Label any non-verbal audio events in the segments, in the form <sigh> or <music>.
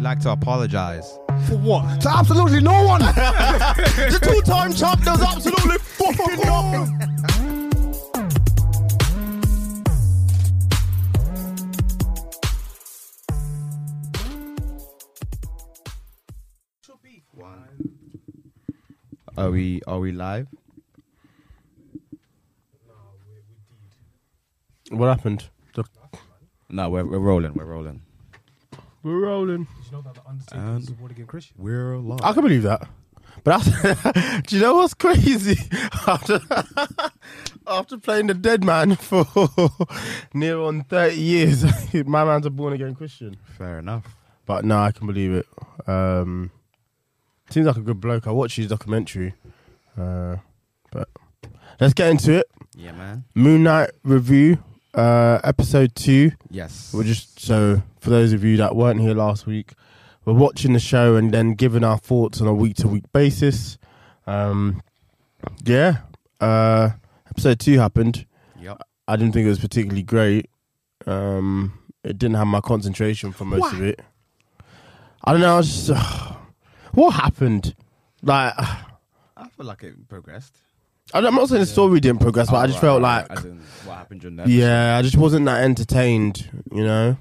We like to apologize. For what? To absolutely no one. <laughs> the two-time champ does absolutely fucking <laughs> nothing. Are we are we live? What happened? The- No, we're we're rolling. We're rolling. We're rolling. Did you know that the Undertaker And- was supporting against Christian? We're live. I can believe that. But that's, <laughs> do you know what's crazy? <laughs> After, <laughs> after playing the dead man for near on 30 years, my man's a born again Christian. Fair enough. But no, I can believe it. Um, seems like a good bloke. I watched his documentary. Uh, but let's get into it. Yeah, man. Moon Knight review, uh, episode two. Yes. We're just so for those of you that weren't here last week, we're watching the show and then giving our thoughts on a week to week basis. Um, yeah, uh, episode two happened. Yep. I didn't think it was particularly great. Um, it didn't have my concentration for most of it. I don't know. I was just, <sighs> what happened? Like, <sighs> I feel like it progressed. I'm not saying the story didn't progress, but I Oh, just right, felt like what happened during that. Yeah, I just wasn't that entertained, you know.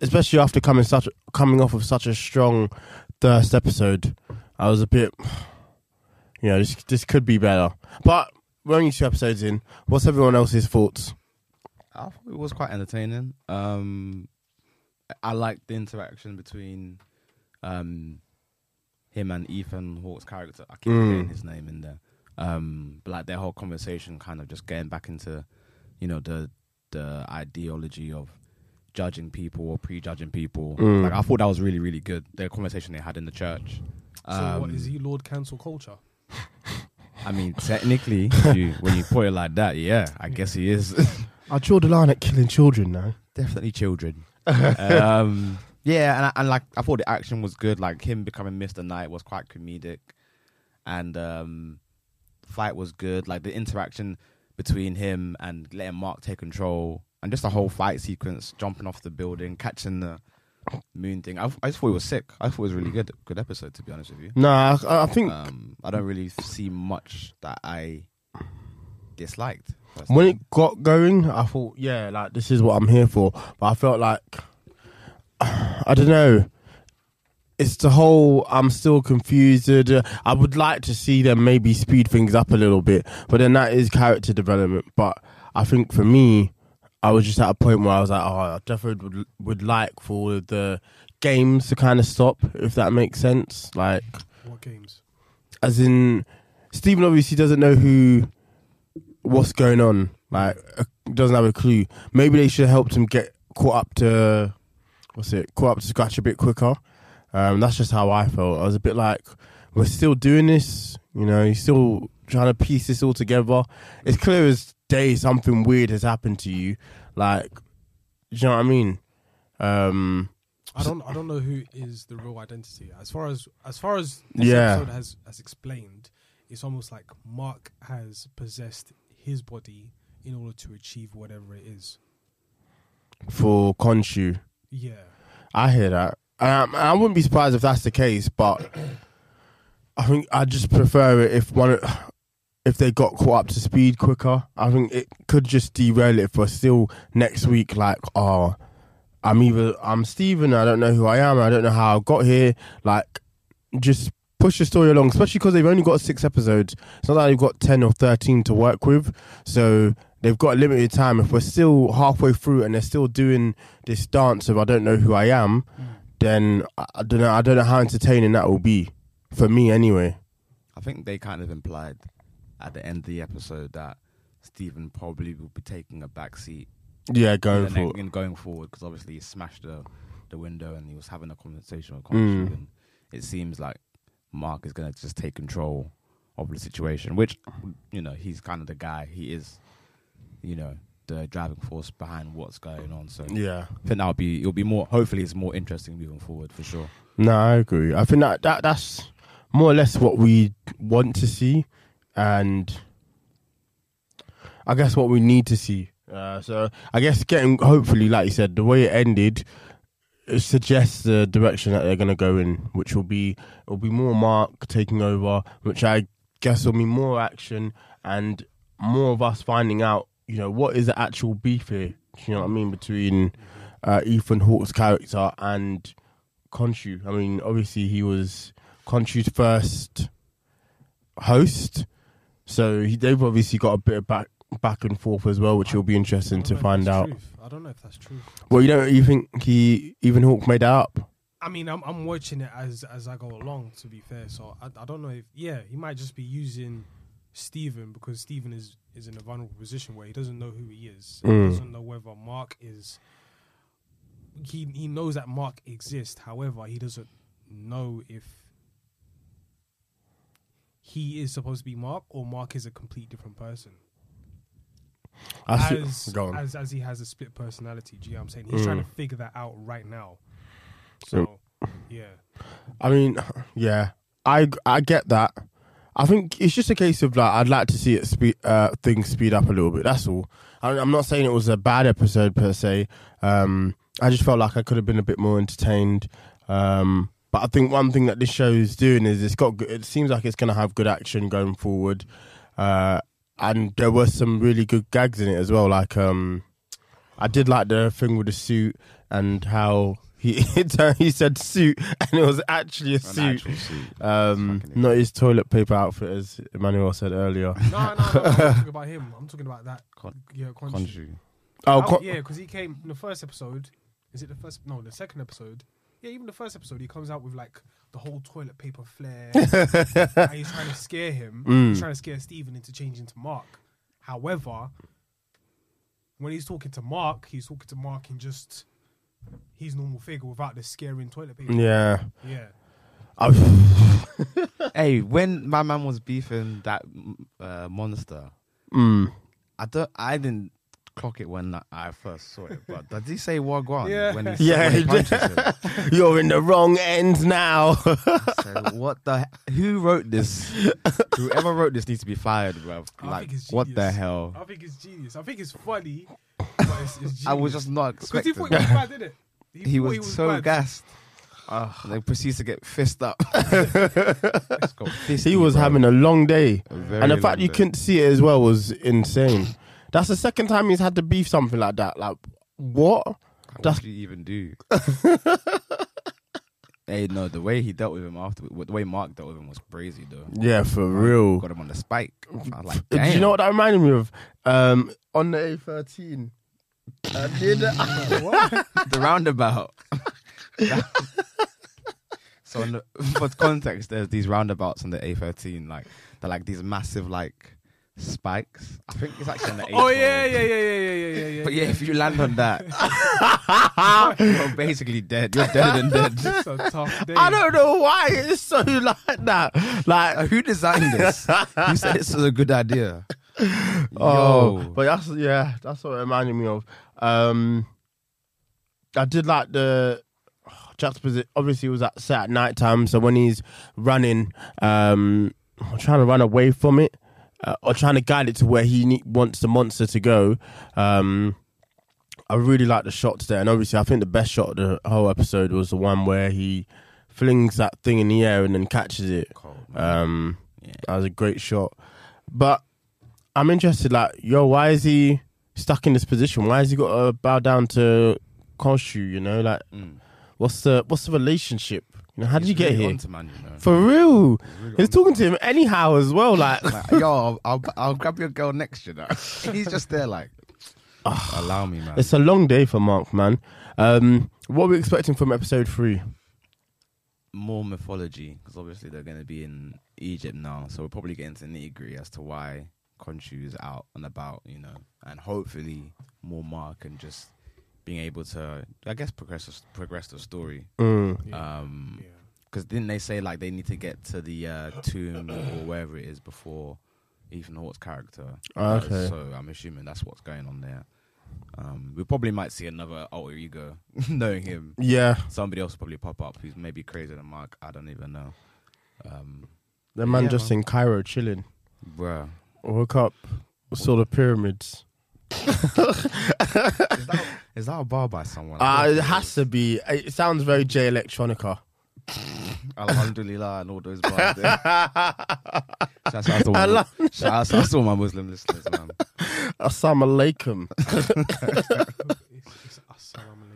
Especially after coming such coming off of such a strong first episode, I was a bit, <sighs> you know, this this could be better. But we're only two episodes in. What's everyone else's thoughts? I thought it was quite entertaining. Um, I liked the interaction between um, him and Ethan Hawke's character. I keep Mm. forgetting his name in there. Um, but like their whole conversation, kind of just getting back into, you know, the the ideology of judging people or prejudging people. Mm. Like I thought that was really really good. The conversation they had in the church. So what Um, he Lord Cancel Culture? I mean, technically, <laughs> you, when you put it like that, yeah, I guess he is. <laughs> I draw the line at killing children now. definitely children. <laughs> um, yeah, and, I, and like I thought the action was good. Like him becoming Mister Knight was quite comedic, and um, fight was good. Like the interaction between him and letting Mark take control, and just the whole fight sequence, jumping off the building, catching the moon thing. I, I just thought it was sick. I thought it was really good. Good episode, to be honest with you. No, I, I think Um, I don't really see much that I disliked. when it got going, I thought, yeah, like this is what I'm here for. But I felt like <sighs> I don't know. It's the whole. I'm still confused. Uh, I would like to see them maybe speed things up a little bit, but then that is character development. But I think for me, I was just at a point where I was like, oh, I definitely would would like for the games to kind of stop, if that makes sense. Like, What games? as in Steven obviously doesn't know who what's going on like doesn't have a clue maybe they should have helped him get caught up to what's it caught up to scratch a bit quicker um that's just how i felt i was a bit like we're still doing this you know you're still trying to piece this all together it's clear as day something weird has happened to you like do you know what i mean um I don't. I don't know who is the real identity. As far as as far as this Yeah. episode has has explained, it's almost like Mark has possessed his body in order to achieve whatever it is. for Khonshu Yeah. I hear that. Um, I wouldn't be surprised if that's the case, but I think I just prefer it if one if they got caught up to speed quicker. I think it could just derail it for still next week. Like, oh, I'm either I'm Steven, I don't know who I am, I don't know how I got here. Like, just push the story along, especially because they've only got six episodes. It's not like they've got ten or thirteen to work with, so they've got limited time. If we're still halfway through and they're still doing this dance of I don't know who I am, then I, don't know. I don't know how entertaining that will be for me anyway. I think they kind of implied at the end of the episode that Steven probably will be taking a back seat Yeah, going the for going forward because obviously he smashed the the window and he was having a conversation with Mm. Khonshu and it seems like Mark is going to just take control of the situation, which you know he's kind of the guy. He is, you know, the driving force behind what's going on. So yeah. I think that'll be it'll be more. Hopefully, it's more interesting moving forward for sure. No, I agree. I think that, that that's more or less what we want to see, and I guess what we need to see. Uh, so I guess getting hopefully, like you said, the way it ended it suggests the direction that they're going to go in, which will be will be more Mark taking over, which I guess will be more action and more of us finding out, you know, what is the actual beef here. You know what I mean between uh, Ethan Hawke's character and Khonshu. I mean, obviously he was Khonshu's first host, so he, they've obviously got a bit of back back and forth as well, which will be interesting to don't know if find out. truth. I don't know if that's true. Well, you don't you think he Ethan Hawke made that up? I mean, I'm I'm watching it as as I go along. To be fair, so I, I don't know if yeah, he might just be using Steven because Steven is is in a vulnerable position where he doesn't know who he is. Mm. He doesn't know whether Mark is. He he knows that Mark exists. However, he doesn't know if he is supposed to be Mark or Mark is a complete different person. As, as as he has a split personality. Do you know what I'm saying? He's trying Mm. to figure that out right now. So yeah. I mean, <sighs> yeah, I I get that. I think it's just a case of like I'd like to see it speed uh, things speed up a little bit. That's all. I, I'm not saying it was a bad episode per se. Um, I just felt like I could have been a bit more entertained. Um, but I think one thing that this show is doing is it's got. Good, it seems like it's going to have good action going forward, uh, and there were some really good gags in it as well. Like um, I did like the thing with the suit and how he <laughs> he said suit <laughs> and it was actually a An suit. actual suit. Um, not his toilet paper outfit, as Emmanuel said earlier. No, no, no. I'm not talking <laughs> about him. I'm talking about that. Con- Yeah, Khonshu. Khonshu. Oh, Oh, co- yeah, because he came in the first episode. Is it the first? No, the second episode. Yeah, even the first episode, he comes out with like the whole toilet paper flare. and he's trying to scare him. Mm. He's trying to scare Steven into changing to Mark. However, when he's talking to Mark, he's talking to Mark in just his normal figure without the scaring toilet paper. yeah. Yeah. <laughs> Hey, when my man was beefing that uh, monster, mm. I don't. I didn't clock it when I first saw it. But did he say Wagwan Yeah. when he, <laughs> Yeah, when he he did. <laughs> You're in the wrong end now. So what the? Who wrote this? Whoever wrote this needs to be fired, bro. I Like, think it's what the hell? I think it's genius. I think it's funny. But it's, it's. I was just not because he expecting. thought he was bad, didn't it? he thought was, so bad. gassed. and then proceeds to get fist up. Fisty, <laughs> he was bro. having a long day, A and the fact long you day. couldn't see it as well was insane. That's the second time he's had to beef something like that. Like what? What That's- did you even do? <laughs> hey, no, the way he dealt with him after, the way Mark dealt with him was crazy, though. Yeah, for real. Got him on the spike. I was like, Do you know what that reminded me of? Um, on the A13. I did. <laughs> the roundabout. <laughs> so, the, for context, there's these roundabouts on the A13, like they're like these massive like spikes. I think it's actually on the A12. Oh yeah, yeah, yeah, yeah, yeah, yeah, yeah, yeah. But yeah, if you land on that, <laughs> you're basically dead. You're deader than dead. it's a tough day. I don't know why it's so like that. Like, who designed this? Who said this was a good idea? <laughs> oh, Yo. but that's yeah, that's what it reminded me of. Um, I did like the juxtaposition. Obviously, it was at set at night time, so when he's running, um, trying to run away from it. Uh, or trying to guide it to where he ne- wants the monster to go. Um, I really like the shots there, and obviously, I think the best shot of the whole episode was the one where he flings that thing in the air and then catches it. Cold. Um, Yeah. that was a great shot. But I'm interested, like, yo, why is he stuck in this position? Why has he got to bow down to Khonshu, you know, like Mm. what's the what's the relationship? You know, how did He's you get here? man, you know. For real, really he's talking to him anyhow as well. Like, <laughs> like, yo, <laughs> I'll, I'll I'll grab your girl next, you know. <laughs> He's just there, like, allow me, man. it's a long day for Mark, man. Um, what are we expecting from episode three? more mythology because obviously they're going to be in Egypt now, so we'll probably get into nitty gritty as to why Khonshu is out and about, you know, and hopefully more Mark and just being able to, I guess, progress the- progress the story. Mm. Yeah. Um, yeah. because didn't they say like they need to get to the uh, tomb or wherever it is before Ethan Hawke's character? Ah, Uh, okay. so I'm assuming that's what's going on there. Um, we probably might see another alter ego, <laughs> knowing him. Yeah, Somebody else will probably pop up who's maybe crazier than Mark. I don't even know. Um, the man Yeah, just man. in Cairo chilling. bruh. Woke up, saw the pyramids. Is that a bar by someone? Uh, it has to be. It sounds very Jay Electronica. Alhamdulillah and all those bars there. <laughs> Shout out to all, Allah- shout out to all my Muslim listeners, man. Assalamu alaikum. <laughs> It's, it's assalamu alaikum.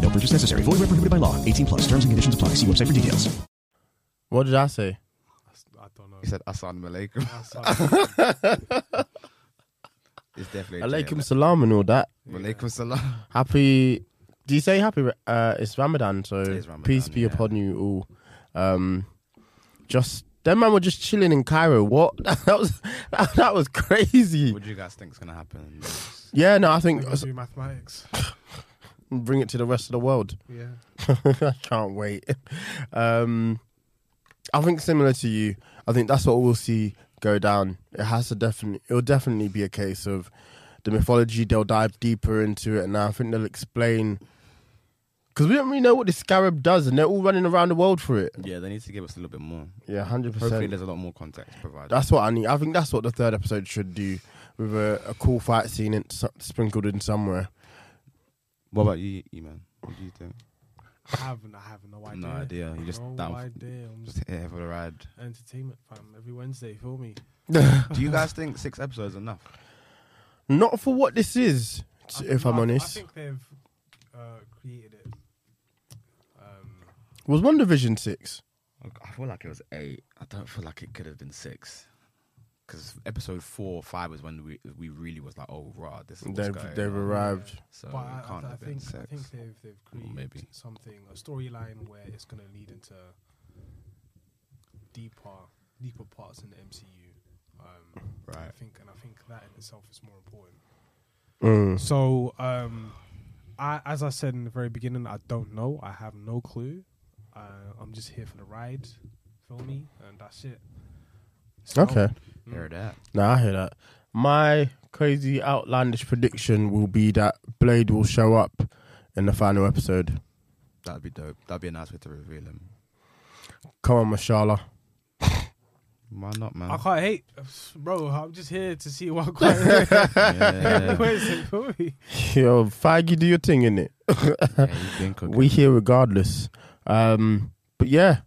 No purchase necessary. Void where prohibited by law. 18 plus. Terms and conditions apply. See website for details. What did I say? I don't know. He said Assalamu alaikum. <laughs> It's definitely Alaikum salam and all that. Alaikum salam. Happy. Do you say happy? Uh, it's Ramadan, so is Ramadan, peace be yeah. upon you all. Um, just them man were just chilling in Cairo. What <laughs> that was that, <laughs> that was crazy. What do you guys think is gonna happen? Yeah, no, I think alaikum. do mathematics. bring it to the rest of the world. Yeah. <laughs> I can't wait. Um, I think similar to you. I think that's what we'll see go down. It has to definitely. It will definitely be a case of the mythology. They'll dive deeper into it, and I think they'll explain. Because we don't really know what this scarab does, and they're all running around the world for it. Yeah, they need to give us a little bit more. Yeah, hundred percent. Hopefully, percent. there's a lot more context provided. That's what I need. I think that's what the third episode should do, with a, a cool fight scene in, sprinkled in somewhere. What about you, E man? What do you think? I haven't. I have no idea. No idea. You just no down- idea. I'm just Just here for the ride. entertainment fam. Every Wednesday, feel me. <laughs> do you guys think six episodes enough? Not for what this is, I- if no, I'm I- honest. I think they've uh, created it. Um, Was WandaVision six? I feel like it was eight. I don't feel like it could have been six. Because episode four or five was when we we really was like, oh, raw, this is what's They've going they've on. arrived. So but it I, can't I, I have been think I six. think they've they've Or created maybe. something a storyline where it's going to lead into deeper deeper parts in the MCU. Um, I think, and I think that in itself is more important. Mm. So, um, I, as I said in the very beginning, I don't know. I have no clue. Uh, I'm just here for the ride, feel me, and that's it. So, Okay. Mm, Hear that? No, I hear that. My crazy outlandish prediction will be that Blade will show up in the final episode. That'd be dope. That'd be a nice way to reveal him. Come on, Mashallah. Why not, man? I can't hate, bro. I'm just here to see what <laughs> quite. yeah, Where's it for me? Yo, Feige, do your thing in it. yeah, you've been <laughs> cooking. We here regardless. Um, but yeah,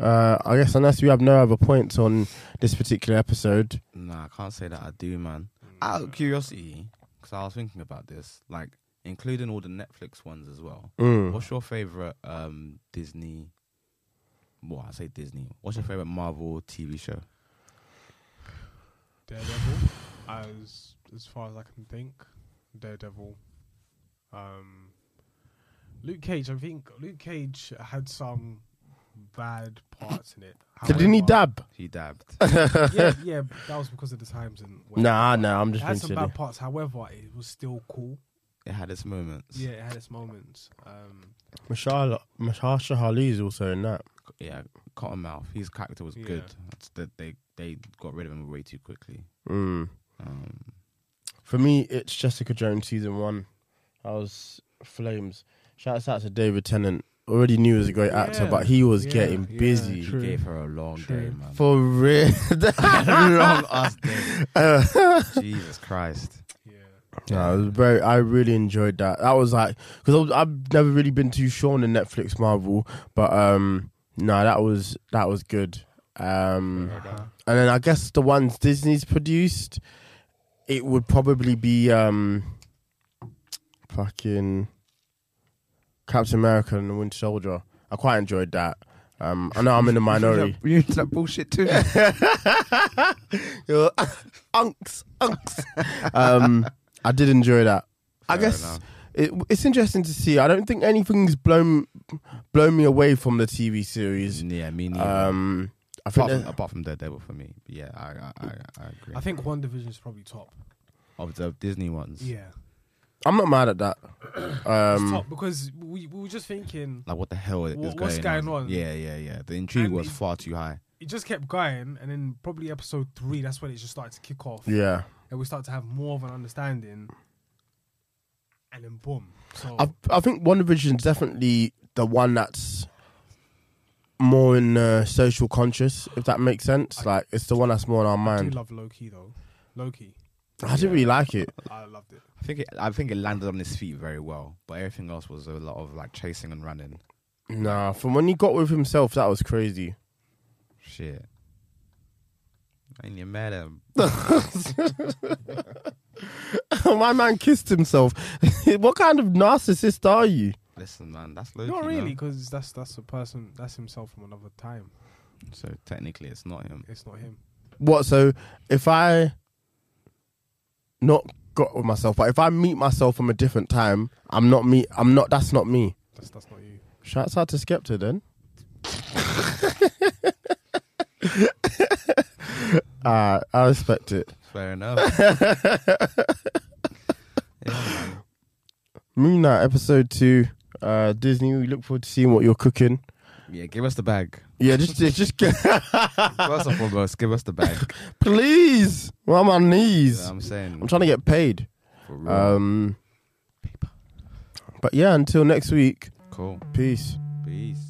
uh, I guess unless we have no other points on this particular episode, Nah, I can't say that I do, man. Out of curiosity, because I was thinking about this, like including all the Netflix ones as well. mm, What's your favorite um, Disney? Well, I say Disney. What's your favorite Marvel TV show? Daredevil, as as far as I can think, Daredevil. Um, Luke Cage. I think Luke Cage had some bad parts in it. didn't he However- dab? He dabbed. yeah, <laughs> yeah, that was because of the times and. whatever. Nah, nah, I'm It just had some silly. bad parts. However, it was still cool. it had its moments. Yeah, it had its moments. Um, Mashallah, Mahershala Ali is also in that. yeah. Cottonmouth. His character was Yeah. good. It's that they they got rid of him way too quickly. Mm. Um, For me, it's Jessica Jones season one. I was flames. Shouts out to David Tennant. Already knew he was a great actor, Yeah. but he was Yeah, getting yeah, busy true. He gave her a long True. day, man. for real. <laughs> <laughs> long ass day. <laughs> Jesus Christ. Yeah. Yeah, it was very. I really enjoyed that. That was like because I've never really been too sure on the Netflix Marvel, but um, no, that was that was good. Um, and then I guess the ones Disney's produced, it would probably be um, fucking Captain America and the Winter Soldier. I quite enjoyed that. Um, I know I'm in the <laughs> minority. You into that bullshit too? <laughs> You're- unks, unks. um, I did enjoy that. I Fair guess enough. it, it's interesting to see. I don't think anything's blown blown me away from the TV series. yeah, me neither. Um, I think apart, from, that- apart from Daredevil for me. But yeah, I, I, I, I agree. I think WandaVision is probably top. of the Disney ones. Yeah. I'm not mad at that. It's Um, top because we, we were just thinking Like what the hell is Wha- going what's going on? Yeah, yeah, yeah. The intrigue And was it- far too high. it just kept going, and then probably episode three, that's when it just started to kick off. yeah, And we start to have more of an understanding, and then boom. So I, I think One is definitely the one that's more in uh, social conscious, if that makes sense. Like it's the one that's more on our I do mind. love Loki though. Loki, I didn't really like it. I loved it. I think it, I think it landed on his feet very well, but everything else was a lot of like chasing and running. Nah, from when he got with himself, that was crazy. Shit. Ain't you mad at him? <laughs> My man kissed himself. <laughs> what kind of narcissist are you? Listen, man, that's Loki. Not no? really, because that's that's a person. That's himself from another time. So technically, it's not him. It's not him. What? So if I not got with myself, but if I meet myself from a different time, I'm not me. I'm not. That's not me. That's that's not you. Shouts out to Skepta then. <laughs> <laughs> uh, I respect it. Fair enough. <laughs> yeah. Moon Knight episode two. Uh, Disney. We look forward to seeing what you're cooking. Yeah, give us the bag. Yeah, just just get, <laughs> <laughs> First and foremost, give us the bag. please. I'm on my knees. I'm saying. I'm trying to get paid. For real. Um, but yeah, until next week. cool. Peace. Peace.